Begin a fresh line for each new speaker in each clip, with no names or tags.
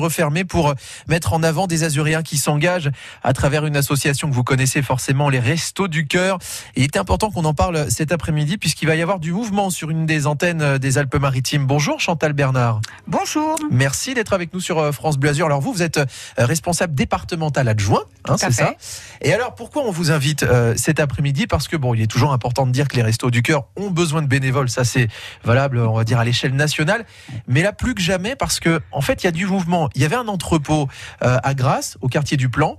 refermé pour mettre en avant des Azuréens qui s'engagent à travers une association que vous connaissez forcément, les Restos du Cœur. Il était important qu'on en parle cet après-midi puisqu'il va y avoir du mouvement sur une des antennes des Alpes-Maritimes. Bonjour Chantal Bernard.
Bonjour.
Merci d'être avec nous sur euh, France Bleu Azur. Alors vous, vous êtes euh, responsable départemental adjoint, hein, c'est ça Et alors pourquoi on vous invite euh, cet après-midi? Parce que bon, il est toujours important de dire que les Restos du Cœur ont besoin de bénévoles. Ça c'est valable, on va dire à l'échelle nationale, mais là plus que jamais parce que en fait il y a du mouvement il y avait un entrepôt euh, à Grasse, au quartier du Plan,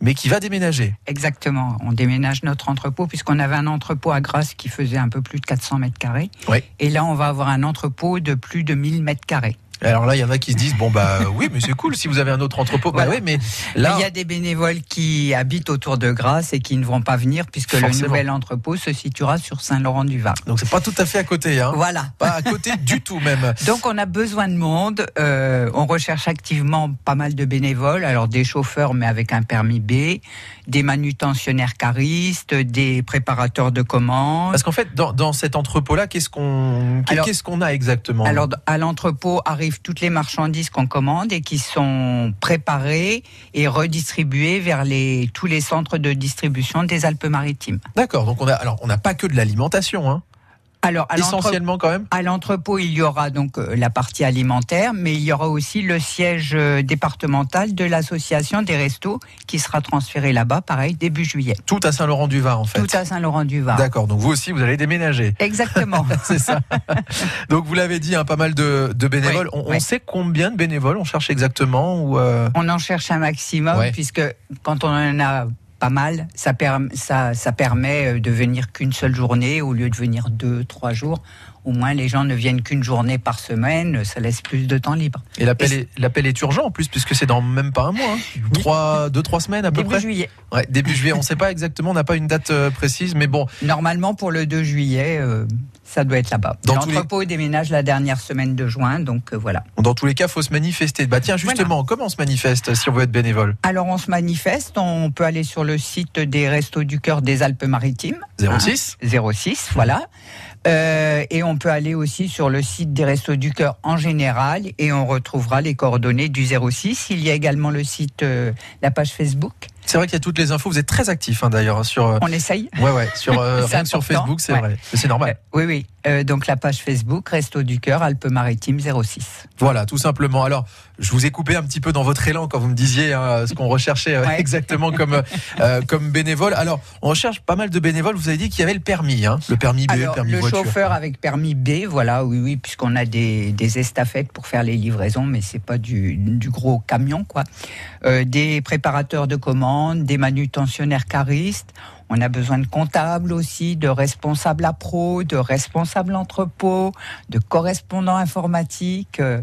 mais qui va déménager.
Exactement. On déménage notre entrepôt puisqu'on avait un entrepôt à Grasse qui faisait un peu plus de 400 mètres carrés. Et là, on va avoir un entrepôt de plus de 1000 mètres carrés.
Alors là, il y en a qui se disent bon bah oui, mais c'est cool si vous avez un autre entrepôt. Bah oui, mais là,
il y a des bénévoles qui habitent autour de Grasse et qui ne vont pas venir puisque le nouvel entrepôt se situera sur Saint-Laurent-du-Var.
Donc c'est pas tout à fait à côté, hein.
Voilà.
Pas à côté du tout même.
Donc on a besoin de monde. Euh, on recherche activement pas mal de bénévoles. Alors des chauffeurs, mais avec un permis B, des manutentionnaires caristes, des préparateurs de commandes.
Parce qu'en fait, dans, dans cet entrepôt-là, qu'est-ce qu'on qu'est-ce qu'on a exactement?
Alors à l'entrepôt arrive toutes les marchandises qu'on commande et qui sont préparées et redistribuées vers les, tous les centres de distribution des Alpes-Maritimes.
D'accord, donc on on n'a pas que de l'alimentation, hein
alors, à
essentiellement quand même.
À l'entrepôt, il y aura donc euh, la partie alimentaire, mais il y aura aussi le siège euh, départemental de l'association des restos qui sera transféré là-bas, pareil début juillet.
Tout à Saint-Laurent-du-Var en fait.
Tout à Saint-Laurent-du-Var.
D'accord. Donc vous aussi, vous allez déménager.
Exactement.
C'est ça. donc vous l'avez dit, hein, pas mal de, bénévoles. on, sait combien de bénévoles on cherche exactement ou
euh On en cherche un maximum puisque quand on en a pas mal. Ça, ça, ça permet euh, de venir qu'une seule journée au lieu de venir deux, trois jours. Au moins, les gens ne viennent qu'une journée par semaine. Ça laisse plus de temps libre.
Et l'appel est, l'appel est urgent en plus, puisque c'est dans même pas un mois. Hein. Trois, deux, trois semaines à peu
près. Début juillet.
Ouais, début juillet. On ne sait pas exactement, on n'a pas une date euh, précise, mais bon.
Normalement, pour le 2 juillet, euh, ça doit être là-bas. L'entrepôt déménage la dernière semaine de juin, donc euh, voilà.
Dans tous les cas, faut se manifester. Bah tiens, justement, comment on se manifeste si on veut être bénévole?
Alors on se manifeste, on peut aller sur le site des Restos du Cœur des Alpes-Maritimes.
06
06, voilà. Euh, et on peut aller aussi sur le site des Restos du Cœur en général et on retrouvera les coordonnées du 06. Il y a également le site, euh, la page Facebook.
C'est vrai qu'il y a toutes les infos. Vous êtes très actif hein, d'ailleurs hein, sur. Euh,
On essaye.
Ouais ouais sur sur Facebook, c'est vrai. C'est normal.
oui oui. donc la page Facebook Resto du Cœur Alpes-Maritimes 06.
Voilà tout simplement. Alors je vous ai coupé un petit peu dans votre élan quand vous me disiez hein, ce qu'on recherchait exactement comme comme bénévole. Alors on recherche pas mal de bénévoles. Vous avez dit qu'il y avait le permis, le permis B, le permis
chauffeur avec permis B, voilà, oui, oui, puisqu'on a des, estafettes pour faire les livraisons, mais c'est pas du, gros camion, quoi. Euh, des préparateurs de commandes, des manutentionnaires caristes. On a besoin de comptables aussi, de responsables à pro, de responsables entrepôt, de correspondants informatiques. Euh,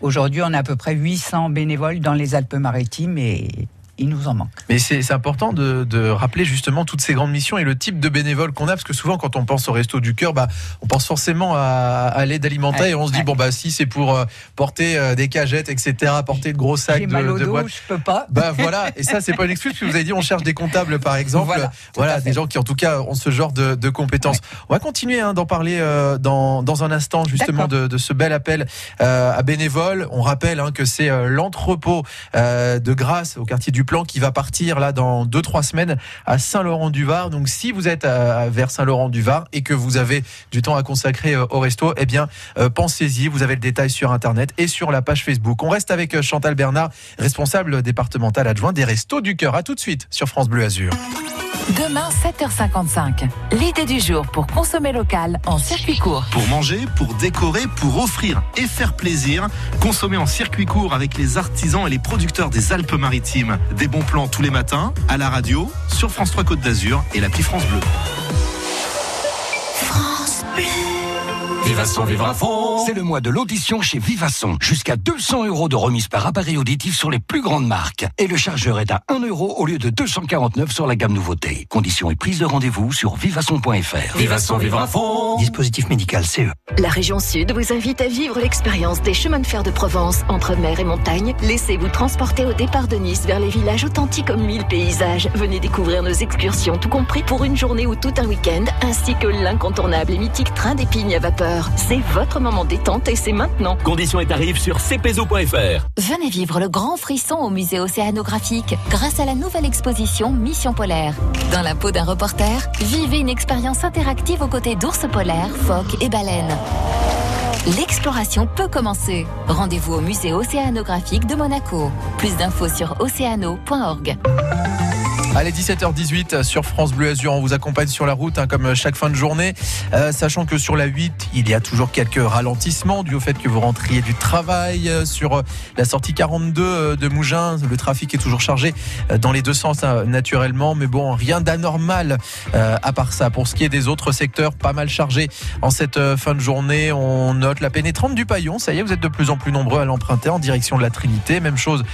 aujourd'hui, on a à peu près 800 bénévoles dans les Alpes-Maritimes et il nous en manque.
Mais c'est important de, de, rappeler justement toutes ces grandes missions et le type de bénévoles qu'on a, parce que souvent quand on pense au resto du cœur, bah, on pense forcément à, à l'aide alimentaire et on se dit bon bah si c'est pour euh, porter euh, des cagettes, etc., porter de gros sacs de,
mal
de boîtes,
je peux pas.
Bah voilà, et ça c'est pas une excuse. Parce que vous avez dit on cherche des comptables par exemple, voilà, des gens qui en tout cas ont ce genre de, de compétences. On va continuer hein, d'en parler euh, dans, dans un instant justement de, ce bel appel à bénévoles. On rappelle hein, que c'est l'entrepôt de Grasse au quartier du plan qui va partir là dans 2-3 semaines à Saint-Laurent-du-Var. Donc si vous êtes vers Saint-Laurent-du-Var et que vous avez du temps à consacrer euh, au resto, eh bien euh, pensez-y, vous avez le détail sur internet et sur la page Facebook. On reste avec euh, Chantal Bernard, responsable départemental adjoint des Restos du Cœur. À tout de suite sur France Bleu Azur.
Demain, 7h55. L'idée du jour pour consommer local en circuit court.
Pour manger, pour décorer, pour offrir et faire plaisir, consommer en circuit court avec les artisans et les producteurs des Alpes-Maritimes. Des bons plans tous les matins, à la radio, sur France 3 Côte d'Azur et l'appli France Bleu.
France Bleu.
Vivasson, vivre à fond. C'est le mois de l'audition chez Vivasson. Jusqu'à 200 euros de remise par appareil auditif sur les plus grandes marques. Et le chargeur est à 1 euro au lieu de 249 sur la gamme nouveauté. Conditions et prise de rendez-vous sur vivasson.fr.
Vivasson, vivre à fond.
Dispositif médical CE.
La région Sud vous invite à vivre l'expérience des chemins de fer de Provence. Entre mer et montagne, laissez-vous transporter au départ de Nice vers les villages authentiques aux mille paysages. Venez découvrir nos excursions, tout compris pour une journée ou tout un week-end, ainsi que l'incontournable et mythique train d'épignes à vapeur heures. C'est votre moment détente et c'est maintenant.
Conditions et tarifs sur cpzo.fr.
Venez vivre le grand frisson au musée océanographique grâce à la nouvelle exposition Mission polaire. Dans la peau d'un reporter, vivez une expérience interactive aux côtés d'ours polaires, phoques et baleines. L'exploration peut commencer. Rendez-vous au musée océanographique de Monaco. Plus d'infos sur océano.org.
Allez, 17h18 sur France Bleu Azur, on vous accompagne sur la route hein, comme chaque fin de journée, euh, sachant que sur la 8, il y a toujours quelques ralentissements dû au fait que vous rentriez du travail euh, sur euh, la sortie 42 de Mougins. Le trafic est toujours chargé dans les deux sens hein, naturellement, mais bon, rien d'anormal à part ça. Pour ce qui est des autres secteurs, pas mal chargés en cette fin de journée. On note la pénétrante du Paillon. Ça y est, vous êtes de plus en plus nombreux à l'emprunter en direction de la Trinité. Même chose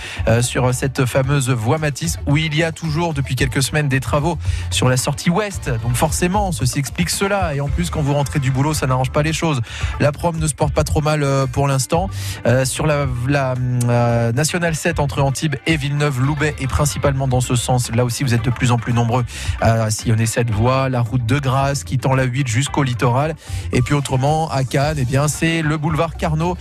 sur cette fameuse voie Matisse où il y a toujours depuis quelques semaines des travaux sur la sortie ouest. Donc forcément, ceci explique cela. Et en plus, quand vous rentrez du boulot, ça n'arrange pas les choses. La prom ne se porte pas trop mal euh, pour l'instant. Euh, sur la, la euh, nationale 7 entre Antibes et Villeneuve-Loubet et principalement dans ce sens. Là aussi, vous êtes de plus en plus nombreux à sillonner cette voie. La route de Grasse qui tend la 8 jusqu'au littoral. Et puis autrement, à Cannes, eh bien, c'est le boulevard Carnot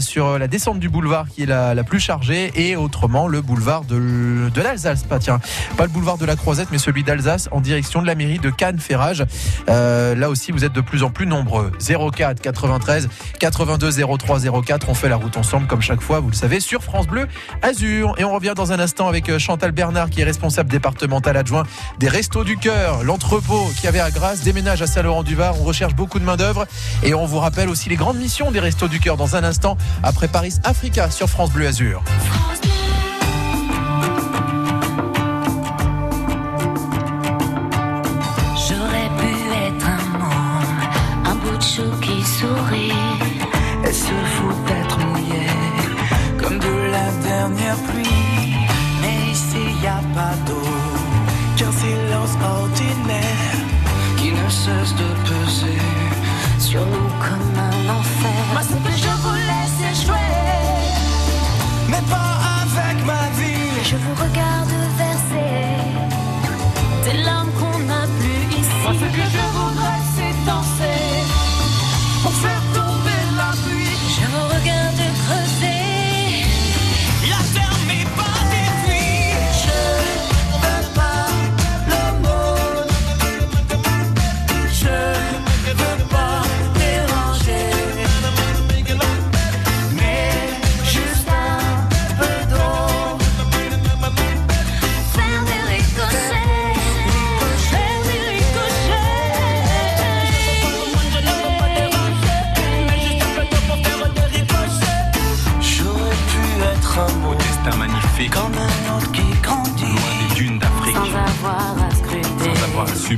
sur la descente du boulevard qui est la, la plus chargée et autrement le boulevard de, de l'Alsace. Pas tiens, pas le boulevard de la Croisette, mais celui d'Alsace en direction de la mairie de Cannes-Ferrage. Euh, là aussi, vous êtes de plus en plus nombreux. 04 93 82 03 04. On fait la route ensemble, comme chaque fois, vous le savez, sur France Bleu Azur. Et on revient dans un instant avec euh, Chantal Bernard, qui est responsable départemental adjoint des Restos du Cœur. L'entrepôt qui avait à Grasse déménage à Saint-Laurent-du-Var. On recherche beaucoup de main-d'œuvre. Et on vous rappelle aussi les grandes missions des Restos du Cœur dans un instant, après Paris Africa sur France Bleu Azur.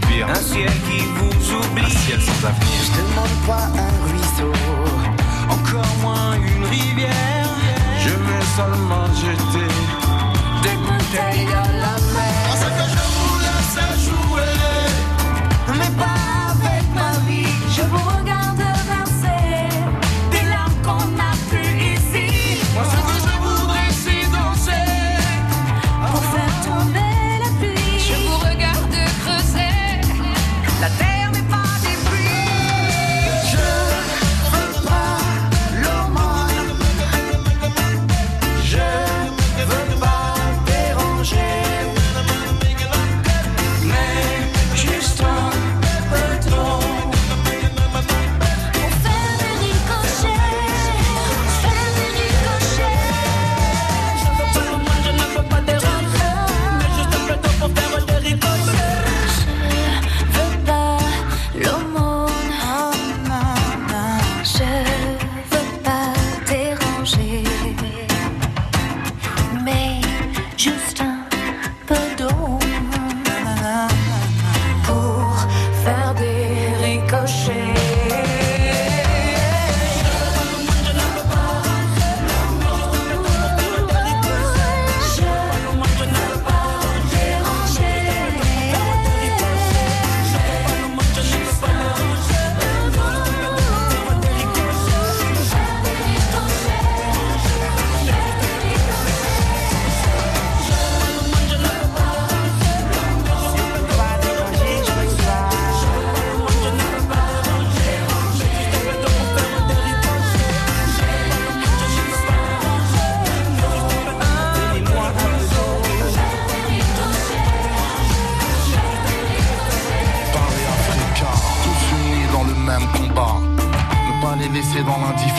Un
ciel
qui vous oublie.
Un ciel sans avenir. Je
demande pas un ruisseau, encore moins une rivière.
Je veux seulement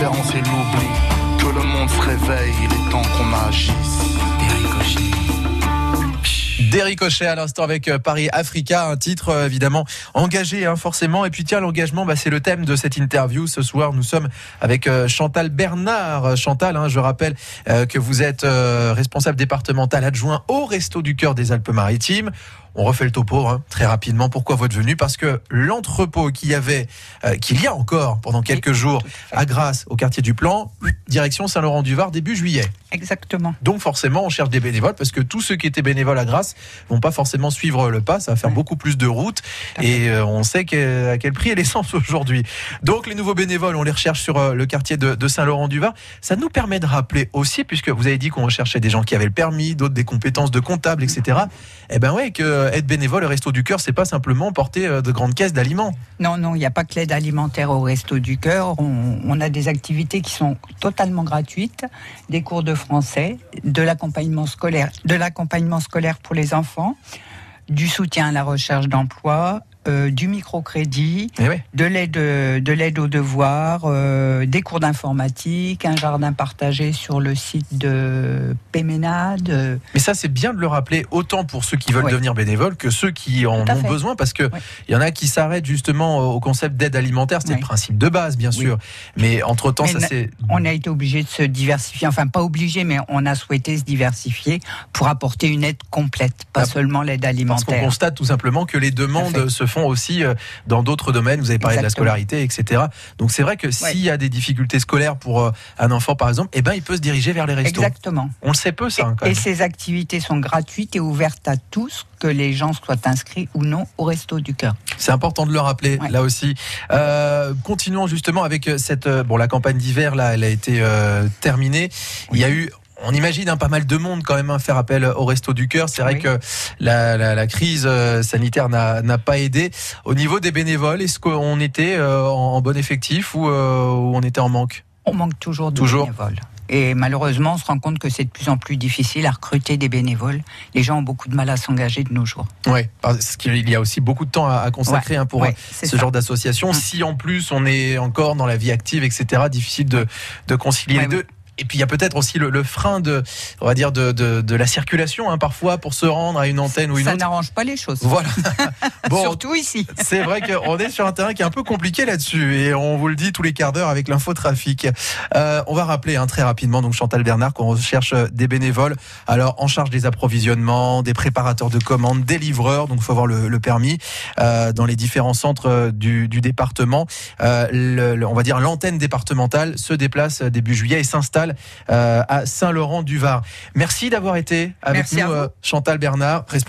l'indifférence et l'oubli. Que le monde se réveille, il est temps qu'on agisse.
Des ricochets à l'instant avec euh, Paris Africa, un titre euh, évidemment engagé hein, forcément. Et puis tiens, l'engagement, bah, c'est le thème de cette interview. Ce soir, nous sommes avec euh, Chantal Bernard. Chantal, hein, je rappelle que vous êtes responsable départemental adjoint au Resto du Cœur des Alpes-Maritimes. On refait le topo hein, très rapidement. Pourquoi votre venue? Parce que l'entrepôt qu'il y avait, euh, qu'il y a encore pendant quelques jours à Grasse, au quartier du Plan, direction Saint-Laurent-du-Var début juillet.
Exactement.
Donc forcément, on cherche des bénévoles parce que tous ceux qui étaient bénévoles à Grasse vont pas forcément suivre le pas. Ça va faire beaucoup plus de routes et euh, on sait à quel prix est l'essence aujourd'hui. Donc les nouveaux bénévoles, on les recherche sur euh, le quartier de, Saint-Laurent-du-Var. Ça nous permet de rappeler aussi, puisque vous avez dit qu'on recherchait des gens qui avaient le permis, d'autres des compétences de comptable, etc. Eh ben ouais, que être bénévole au Resto du Cœur, c'est pas simplement porter euh, de grandes caisses d'aliments.
Non, non, il n'y a pas que l'aide alimentaire au Resto du Cœur. On, a des activités qui sont totalement gratuites, des cours de français, de l'accompagnement scolaire, de l'accompagnement scolaire pour les enfants, du soutien à la recherche d'emploi, euh, du microcrédit, eh de l'aide de l'aide aux devoirs, euh, des cours d'informatique, un jardin partagé sur le site de Péménade.
Mais ça c'est bien de le rappeler autant pour ceux qui veulent devenir bénévoles que ceux qui en ont besoin parce que il y en a qui s'arrêtent justement au concept d'aide alimentaire, c'est le principe de base bien sûr. Mais entre-temps ça c'est
on a été obligé de se diversifier, enfin pas obligé mais on a souhaité se diversifier pour apporter une aide complète, pas ah, seulement l'aide alimentaire.
Parce qu'on constate tout simplement que les demandes se font aussi euh, dans d'autres domaines. Vous avez parlé de la scolarité, etc. Donc c'est vrai que s'il y a des difficultés scolaires pour euh, un enfant, par exemple, eh ben, il peut se diriger vers les restos.
Exactement.
On le sait peu, ça.
Hein, et, ces activités sont gratuites et ouvertes à tous, que les gens soient inscrits ou non au Resto du Cœur.
C'est important de le rappeler, là aussi. Euh, continuons justement avec cette... bon, la campagne d'hiver, là, elle a été terminée. Il y a eu on imagine un hein, pas mal de monde quand même à hein, faire appel au Resto du Cœur. C'est vrai que la, crise euh, sanitaire n'a pas aidé. Au niveau des bénévoles, est-ce qu'on était euh, en, bon effectif ou, euh, on était en manque?
On manque toujours de bénévoles. Et malheureusement, on se rend compte que c'est de plus en plus difficile à recruter des bénévoles. Les gens ont beaucoup de mal à s'engager de nos jours.
Oui, parce qu'il y a aussi beaucoup de temps à, consacrer hein, pour ce genre d'association. Hum. Si en plus on est encore dans la vie active, etc., difficile de, de concilier les deux. Et puis il y a peut-être aussi le, frein de, on va dire, de, de, la circulation, hein, parfois, pour se rendre à une antenne ou une
Ça
autre.
Ça n'arrange pas les choses.
Voilà.
bon, Surtout ici.
c'est vrai qu'on est sur un terrain qui est un peu compliqué là-dessus, et on vous le dit tous les quarts d'heure avec l'infotrafic. Euh, on va rappeler hein, très rapidement, donc Chantal Bernard, qu'on recherche des bénévoles, alors en charge des approvisionnements, des préparateurs de commandes, des livreurs, donc il faut avoir le, permis, euh, dans les différents centres euh, du, du département. Euh, on va dire l'antenne départementale se déplace début juillet et s'installe euh, à Saint-Laurent-du-Var. Merci d'avoir été avec nous, euh, Chantal Bernard, responsable